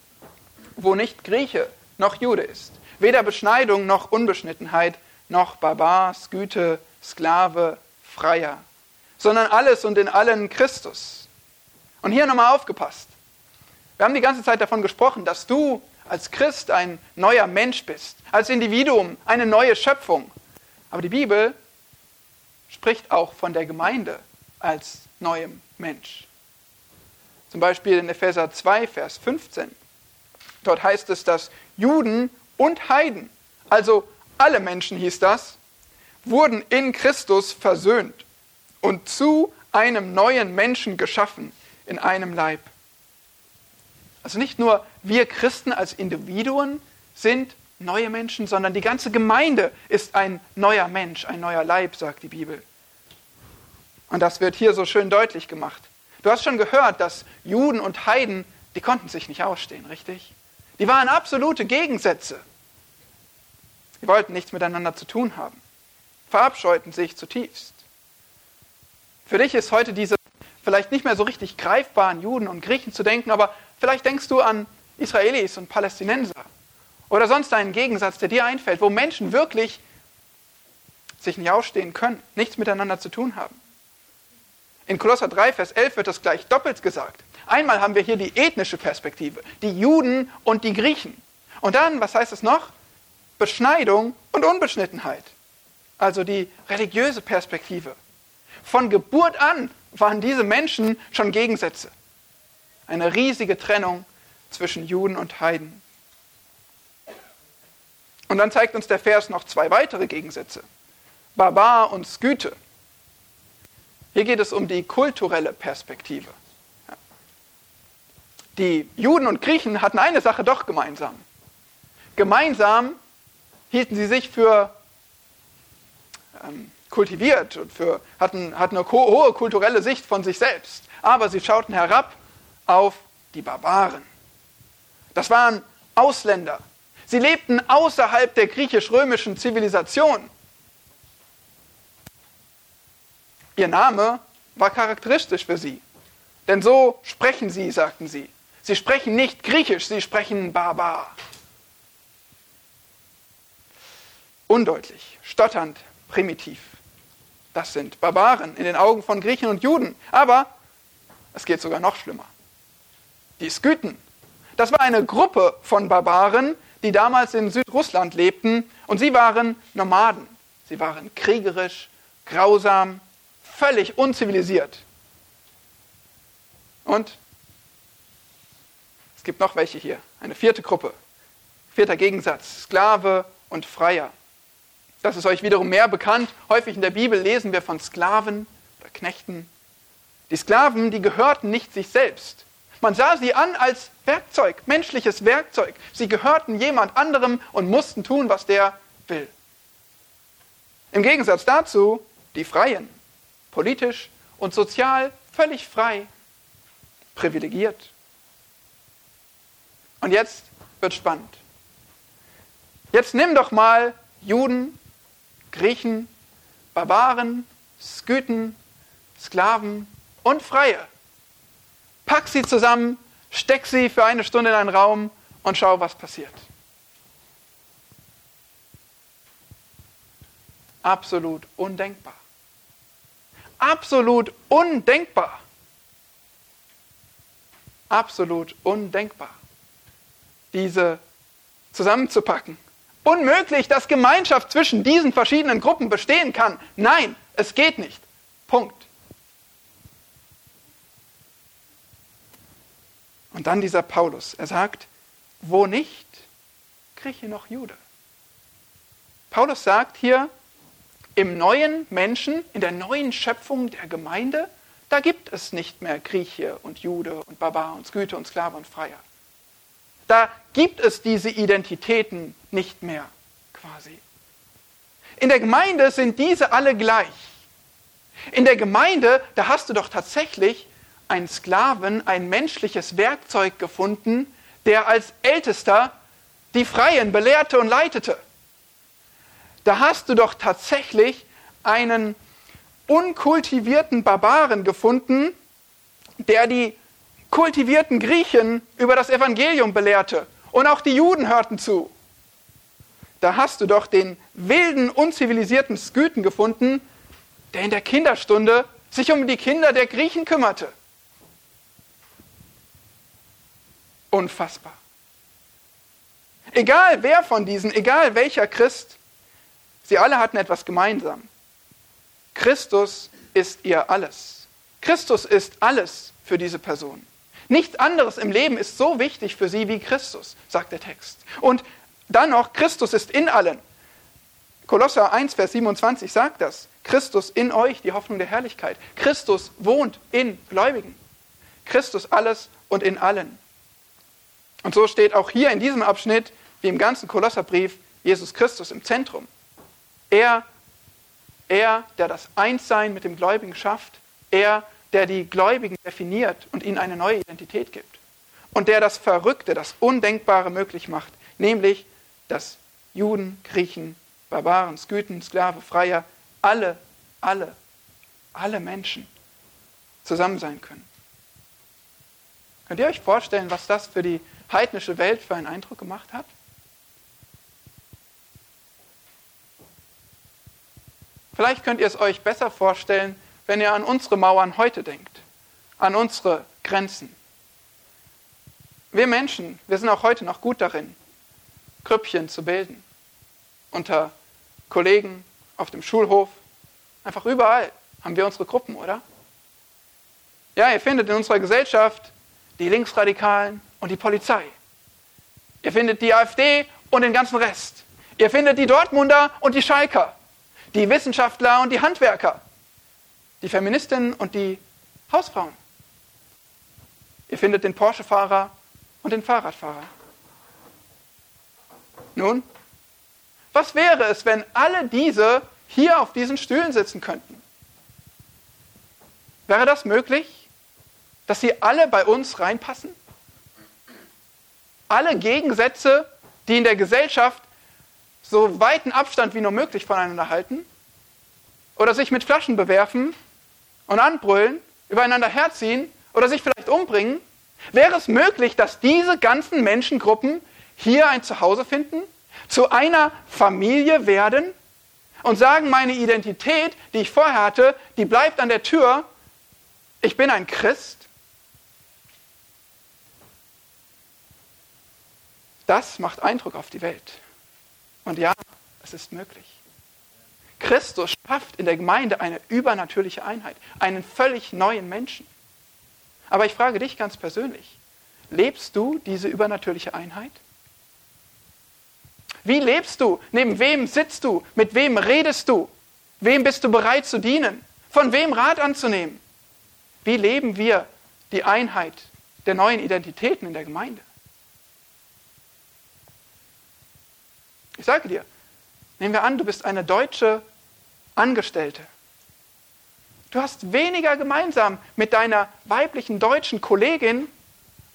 wo nicht Grieche noch Jude ist, weder Beschneidung noch Unbeschnittenheit, noch Barbar, Güte, Sklave, Freier, sondern alles und in allen Christus. Und hier nochmal aufgepasst. Wir haben die ganze Zeit davon gesprochen, dass du als Christ ein neuer Mensch bist, als Individuum eine neue Schöpfung. Aber die Bibel spricht auch von der Gemeinde als neuem Mensch. Zum Beispiel in Epheser 2, Vers 15. Dort heißt es, dass Juden und Heiden, also alle Menschen hieß das, wurden in Christus versöhnt und zu einem neuen Menschen geschaffen in einem Leib. Also nicht nur wir Christen als Individuen sind neue Menschen, sondern die ganze Gemeinde ist ein neuer Mensch, ein neuer Leib, sagt die Bibel. Und das wird hier so schön deutlich gemacht. Du hast schon gehört, dass Juden und Heiden, die konnten sich nicht ausstehen, richtig? Die waren absolute Gegensätze. Die wollten nichts miteinander zu tun haben, verabscheuten sich zutiefst. Für dich ist heute diese vielleicht nicht mehr so richtig greifbaren Juden und Griechen zu denken, aber vielleicht denkst du an Israelis und Palästinenser oder sonst einen Gegensatz, der dir einfällt, wo Menschen wirklich sich nicht ausstehen können, nichts miteinander zu tun haben. In Kolosser 3, Vers 11 wird das gleich doppelt gesagt. Einmal haben wir hier die ethnische Perspektive, die Juden und die Griechen. Und dann, was heißt es noch? Beschneidung und Unbeschnittenheit. Also die religiöse Perspektive. Von Geburt an waren diese Menschen schon Gegensätze. Eine riesige Trennung zwischen Juden und Heiden. Und dann zeigt uns der Vers noch zwei weitere Gegensätze. Barbar und Sküte. Hier geht es um die kulturelle Perspektive. Die Juden und Griechen hatten eine Sache doch gemeinsam. Gemeinsam hielten sie sich für ähm, kultiviert und für, hatten, hatten eine hohe kulturelle Sicht von sich selbst. Aber sie schauten herab auf die Barbaren. Das waren Ausländer, Sie lebten außerhalb der griechisch-römischen Zivilisation. Ihr Name war charakteristisch für sie. Denn so sprechen sie, sagten sie. Sie sprechen nicht griechisch, sie sprechen barbar. Undeutlich, stotternd, primitiv. Das sind Barbaren in den Augen von Griechen und Juden. Aber es geht sogar noch schlimmer. Die Skythen. Das war eine Gruppe von Barbaren, die damals in Südrussland lebten und sie waren Nomaden. Sie waren kriegerisch, grausam, völlig unzivilisiert. Und es gibt noch welche hier, eine vierte Gruppe, vierter Gegensatz, Sklave und Freier. Das ist euch wiederum mehr bekannt. Häufig in der Bibel lesen wir von Sklaven oder Knechten. Die Sklaven, die gehörten nicht sich selbst. Man sah sie an als Werkzeug, menschliches Werkzeug. Sie gehörten jemand anderem und mussten tun, was der will. Im Gegensatz dazu die Freien, politisch und sozial völlig frei, privilegiert. Und jetzt wird spannend. Jetzt nimm doch mal Juden, Griechen, Barbaren, Skythen, Sklaven und Freie Pack sie zusammen, steck sie für eine Stunde in einen Raum und schau, was passiert. Absolut undenkbar. Absolut undenkbar. Absolut undenkbar. Diese zusammenzupacken. Unmöglich, dass Gemeinschaft zwischen diesen verschiedenen Gruppen bestehen kann. Nein, es geht nicht. Punkt. Und dann dieser Paulus. Er sagt, wo nicht, Grieche noch Jude. Paulus sagt hier, im neuen Menschen, in der neuen Schöpfung der Gemeinde, da gibt es nicht mehr Grieche und Jude und Barbar und Sküte und Sklave und Freier. Da gibt es diese Identitäten nicht mehr quasi. In der Gemeinde sind diese alle gleich. In der Gemeinde, da hast du doch tatsächlich einen Sklaven, ein menschliches Werkzeug gefunden, der als Ältester die Freien belehrte und leitete. Da hast du doch tatsächlich einen unkultivierten Barbaren gefunden, der die kultivierten Griechen über das Evangelium belehrte und auch die Juden hörten zu. Da hast du doch den wilden, unzivilisierten Skythen gefunden, der in der Kinderstunde sich um die Kinder der Griechen kümmerte. Unfassbar. Egal wer von diesen, egal welcher Christ, sie alle hatten etwas gemeinsam. Christus ist ihr alles. Christus ist alles für diese Person. Nichts anderes im Leben ist so wichtig für sie wie Christus, sagt der Text. Und dann noch, Christus ist in allen. Kolosser 1, Vers 27 sagt das. Christus in euch, die Hoffnung der Herrlichkeit. Christus wohnt in Gläubigen. Christus alles und in allen. Und so steht auch hier in diesem Abschnitt, wie im ganzen Kolosserbrief, Jesus Christus im Zentrum. Er, er, der das Einssein mit dem Gläubigen schafft, er, der die Gläubigen definiert und ihnen eine neue Identität gibt. Und der das Verrückte, das Undenkbare möglich macht, nämlich, dass Juden, Griechen, Barbaren, Sküten, Sklave, Freier, alle, alle, alle Menschen zusammen sein können. Könnt ihr euch vorstellen, was das für die heidnische Welt für einen Eindruck gemacht hat? Vielleicht könnt ihr es euch besser vorstellen, wenn ihr an unsere Mauern heute denkt, an unsere Grenzen. Wir Menschen, wir sind auch heute noch gut darin, Grüppchen zu bilden. Unter Kollegen, auf dem Schulhof, einfach überall haben wir unsere Gruppen, oder? Ja, ihr findet in unserer Gesellschaft die Linksradikalen und die Polizei. Ihr findet die AfD und den ganzen Rest. Ihr findet die Dortmunder und die Schalker die Wissenschaftler und die Handwerker, die Feministinnen und die Hausfrauen. Ihr findet den Porsche-Fahrer und den Fahrradfahrer. Nun, was wäre es, wenn alle diese hier auf diesen Stühlen sitzen könnten? Wäre das möglich, dass sie alle bei uns reinpassen? Alle Gegensätze, die in der Gesellschaft so weiten Abstand wie nur möglich voneinander halten oder sich mit Flaschen bewerfen und anbrüllen, übereinander herziehen oder sich vielleicht umbringen, wäre es möglich, dass diese ganzen Menschengruppen hier ein Zuhause finden, zu einer Familie werden und sagen, meine Identität, die ich vorher hatte, die bleibt an der Tür, ich bin ein Christ. Das macht Eindruck auf die Welt. Und ja, es ist möglich. Christus schafft in der Gemeinde eine übernatürliche Einheit, einen völlig neuen Menschen. Aber ich frage dich ganz persönlich, lebst du diese übernatürliche Einheit? Wie lebst du? Neben wem sitzt du? Mit wem redest du? Wem bist du bereit zu dienen? Von wem Rat anzunehmen? Wie leben wir die Einheit der neuen Identitäten in der Gemeinde? Ich sage dir, nehmen wir an, du bist eine deutsche Angestellte. Du hast weniger gemeinsam mit deiner weiblichen deutschen Kollegin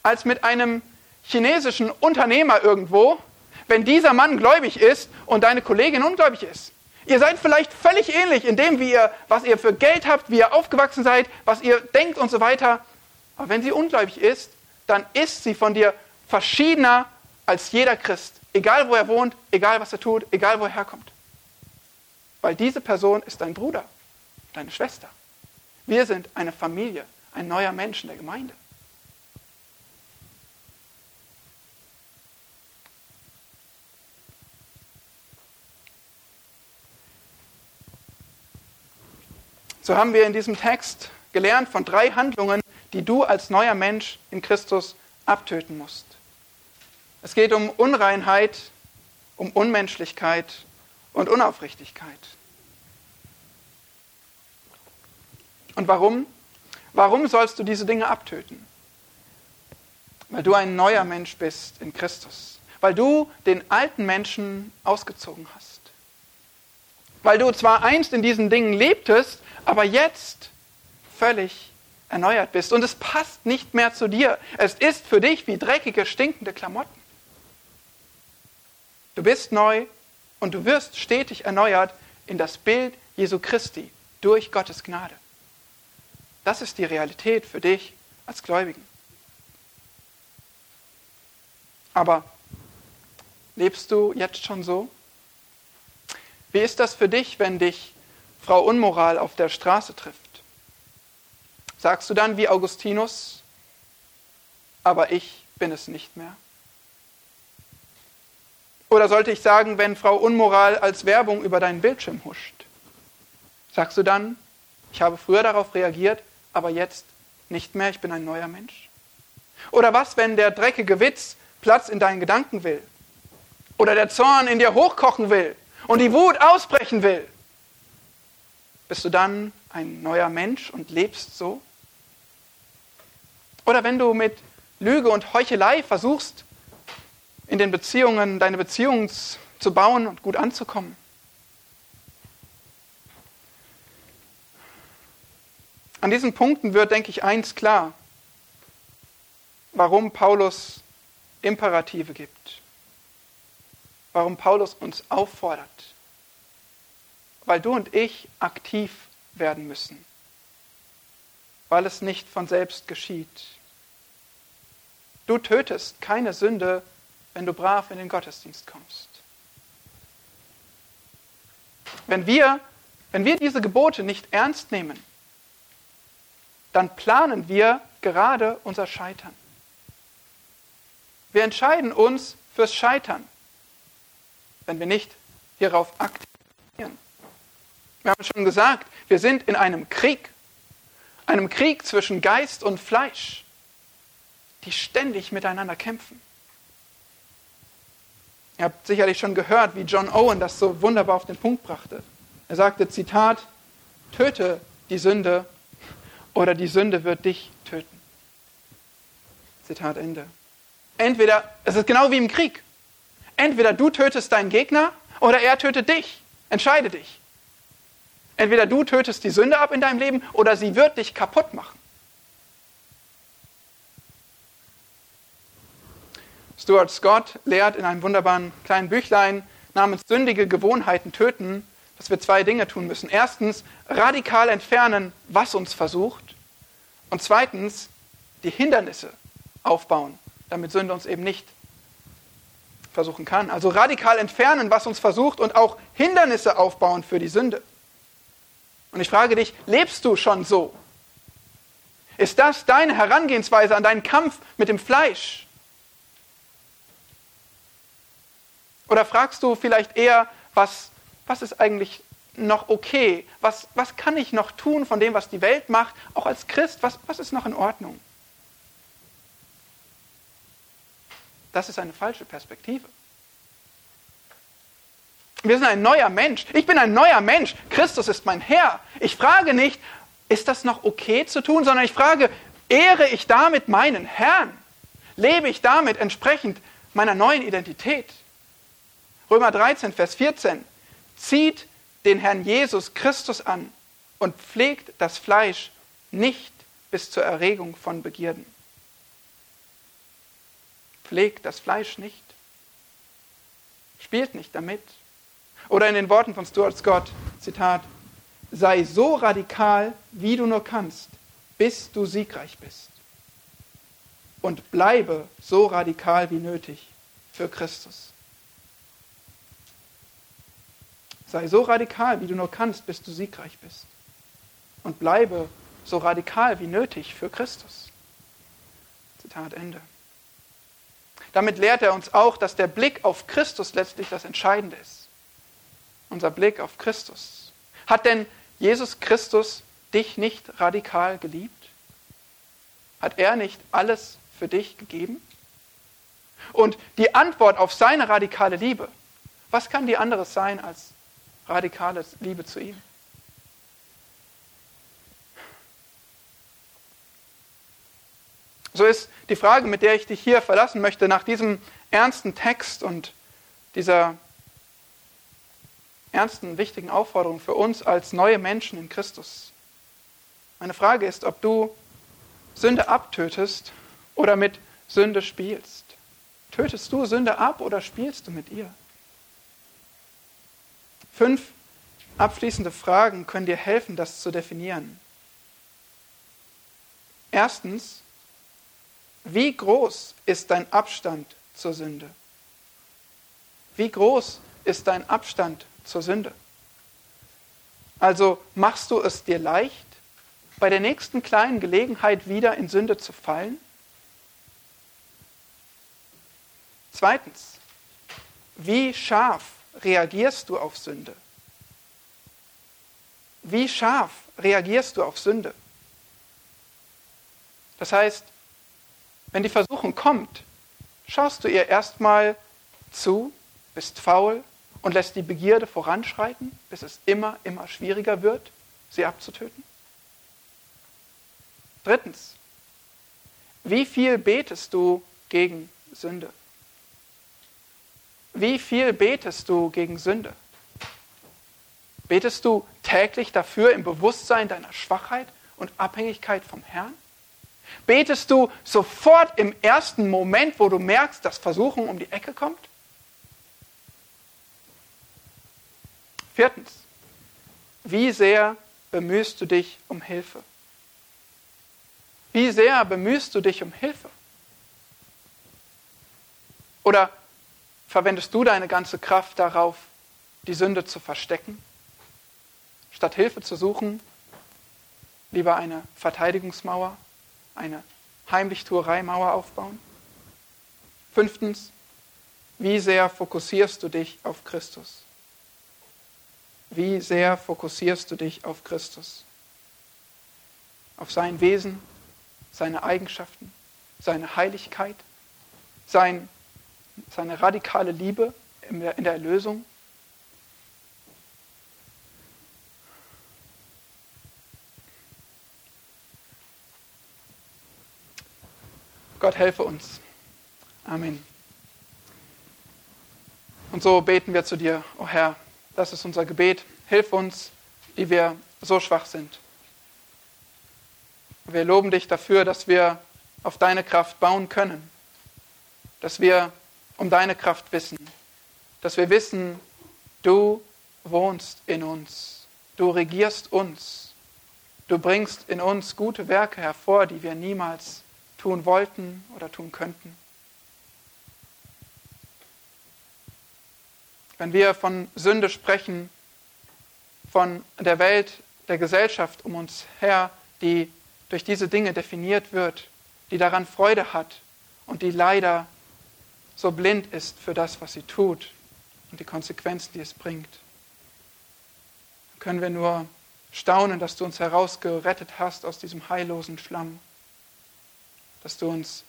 als mit einem chinesischen Unternehmer irgendwo, wenn dieser Mann gläubig ist und deine Kollegin ungläubig ist. Ihr seid vielleicht völlig ähnlich in dem, wie ihr, was ihr für Geld habt, wie ihr aufgewachsen seid, was ihr denkt und so weiter. Aber wenn sie ungläubig ist, dann ist sie von dir verschiedener als jeder Christ, egal wo er wohnt, egal was er tut, egal wo er herkommt. Weil diese Person ist dein Bruder, deine Schwester. Wir sind eine Familie, ein neuer Mensch in der Gemeinde. So haben wir in diesem Text gelernt von drei Handlungen, die du als neuer Mensch in Christus abtöten musst. Es geht um Unreinheit, um Unmenschlichkeit und Unaufrichtigkeit. Und warum? Warum sollst du diese Dinge abtöten? Weil du ein neuer Mensch bist in Christus. Weil du den alten Menschen ausgezogen hast. Weil du zwar einst in diesen Dingen lebtest, aber jetzt völlig erneuert bist. Und es passt nicht mehr zu dir. Es ist für dich wie dreckige, stinkende Klamotten. Du bist neu und du wirst stetig erneuert in das Bild Jesu Christi durch Gottes Gnade. Das ist die Realität für dich als Gläubigen. Aber lebst du jetzt schon so? Wie ist das für dich, wenn dich Frau Unmoral auf der Straße trifft? Sagst du dann wie Augustinus, aber ich bin es nicht mehr? Oder sollte ich sagen, wenn Frau Unmoral als Werbung über deinen Bildschirm huscht? Sagst du dann, ich habe früher darauf reagiert, aber jetzt nicht mehr, ich bin ein neuer Mensch? Oder was, wenn der dreckige Witz Platz in deinen Gedanken will? Oder der Zorn in dir hochkochen will und die Wut ausbrechen will? Bist du dann ein neuer Mensch und lebst so? Oder wenn du mit Lüge und Heuchelei versuchst, in den Beziehungen, deine Beziehungen zu bauen und gut anzukommen. An diesen Punkten wird, denke ich, eins klar, warum Paulus Imperative gibt, warum Paulus uns auffordert, weil du und ich aktiv werden müssen, weil es nicht von selbst geschieht. Du tötest keine Sünde, wenn du brav in den Gottesdienst kommst. Wenn wir, wenn wir diese Gebote nicht ernst nehmen, dann planen wir gerade unser Scheitern. Wir entscheiden uns fürs Scheitern, wenn wir nicht hierauf aktivieren. Wir haben schon gesagt, wir sind in einem Krieg, einem Krieg zwischen Geist und Fleisch, die ständig miteinander kämpfen. Ihr habt sicherlich schon gehört, wie John Owen das so wunderbar auf den Punkt brachte. Er sagte, Zitat, töte die Sünde oder die Sünde wird dich töten. Zitat Ende. Entweder, es ist genau wie im Krieg. Entweder du tötest deinen Gegner oder er tötet dich. Entscheide dich. Entweder du tötest die Sünde ab in deinem Leben oder sie wird dich kaputt machen. Stuart Scott lehrt in einem wunderbaren kleinen Büchlein namens Sündige Gewohnheiten töten, dass wir zwei Dinge tun müssen. Erstens, radikal entfernen, was uns versucht. Und zweitens, die Hindernisse aufbauen, damit Sünde uns eben nicht versuchen kann. Also radikal entfernen, was uns versucht und auch Hindernisse aufbauen für die Sünde. Und ich frage dich, lebst du schon so? Ist das deine Herangehensweise an deinen Kampf mit dem Fleisch? Oder fragst du vielleicht eher, was, was ist eigentlich noch okay? Was, was kann ich noch tun von dem, was die Welt macht? Auch als Christ, was, was ist noch in Ordnung? Das ist eine falsche Perspektive. Wir sind ein neuer Mensch. Ich bin ein neuer Mensch. Christus ist mein Herr. Ich frage nicht, ist das noch okay zu tun, sondern ich frage, ehre ich damit meinen Herrn? Lebe ich damit entsprechend meiner neuen Identität? Römer 13, Vers 14. Zieht den Herrn Jesus Christus an und pflegt das Fleisch nicht bis zur Erregung von Begierden. Pflegt das Fleisch nicht. Spielt nicht damit. Oder in den Worten von Stuart Scott, Zitat, sei so radikal, wie du nur kannst, bis du siegreich bist. Und bleibe so radikal wie nötig, für Christus. Sei so radikal, wie du nur kannst, bis du siegreich bist. Und bleibe so radikal wie nötig für Christus. Zitat Ende. Damit lehrt er uns auch, dass der Blick auf Christus letztlich das Entscheidende ist. Unser Blick auf Christus. Hat denn Jesus Christus dich nicht radikal geliebt? Hat er nicht alles für dich gegeben? Und die Antwort auf seine radikale Liebe, was kann die anderes sein als radikale Liebe zu ihm? So ist die Frage, mit der ich dich hier verlassen möchte, nach diesem ernsten Text und dieser ernsten, wichtigen Aufforderung für uns als neue Menschen in Christus. Meine Frage ist, ob du Sünde abtötest oder mit Sünde spielst. Tötest du Sünde ab oder spielst du mit ihr? Fünf abschließende Fragen können dir helfen, das zu definieren. Erstens, wie groß ist dein Abstand zur Sünde? Wie groß ist dein Abstand zur Sünde? Also machst du es dir leicht, bei der nächsten kleinen Gelegenheit wieder in Sünde zu fallen? Zweitens, wie scharf reagierst du auf Sünde? Wie scharf reagierst du auf Sünde? Das heißt, wenn die Versuchung kommt, schaust du ihr erstmal zu, bist faul und lässt die Begierde voranschreiten, bis es immer, immer schwieriger wird, sie abzutöten? Drittens, wie viel betest du gegen Sünde? Wie viel betest du gegen Sünde? Betest du täglich dafür im Bewusstsein deiner Schwachheit und Abhängigkeit vom Herrn? Betest du sofort im ersten Moment, wo du merkst, dass Versuchung um die Ecke kommt? Viertens, wie sehr bemühst du dich um Hilfe? Wie sehr bemühst du dich um Hilfe? Oder verwendest du deine ganze Kraft darauf, die Sünde zu verstecken? Statt Hilfe zu suchen, lieber eine Verteidigungsmauer? eine Heimlichtuereimauer aufbauen? Fünftens, wie sehr fokussierst du dich auf Christus? Wie sehr fokussierst du dich auf Christus? Auf sein Wesen, seine Eigenschaften, seine Heiligkeit, sein, seine radikale Liebe in der, in der Erlösung? Gott helfe uns. Amen. Und so beten wir zu dir, o oh Herr, das ist unser Gebet. Hilf uns, die wir so schwach sind. Wir loben dich dafür, dass wir auf deine Kraft bauen können, dass wir um deine Kraft wissen, dass wir wissen, du wohnst in uns, du regierst uns, du bringst in uns gute Werke hervor, die wir niemals tun wollten oder tun könnten. Wenn wir von Sünde sprechen, von der Welt, der Gesellschaft um uns her, die durch diese Dinge definiert wird, die daran Freude hat und die leider so blind ist für das, was sie tut und die Konsequenzen, die es bringt, dann können wir nur staunen, dass du uns herausgerettet hast aus diesem heillosen Schlamm dass du uns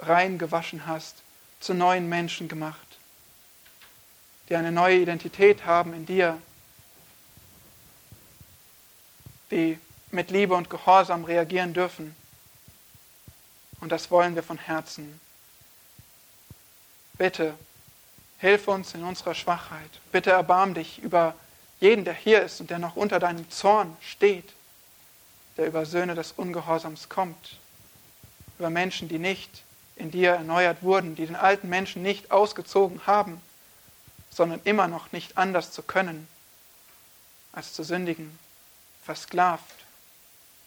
rein gewaschen hast, zu neuen Menschen gemacht, die eine neue Identität haben in dir, die mit Liebe und Gehorsam reagieren dürfen. Und das wollen wir von Herzen. Bitte, hilf uns in unserer Schwachheit. Bitte erbarm dich über jeden, der hier ist und der noch unter deinem Zorn steht, der über Söhne des Ungehorsams kommt über Menschen, die nicht in dir erneuert wurden, die den alten Menschen nicht ausgezogen haben, sondern immer noch nicht anders zu können, als zu sündigen, versklavt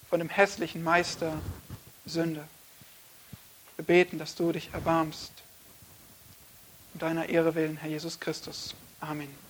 von dem hässlichen Meister Sünde. Wir beten, dass du dich erbarmst. Deiner Ehre willen, Herr Jesus Christus. Amen.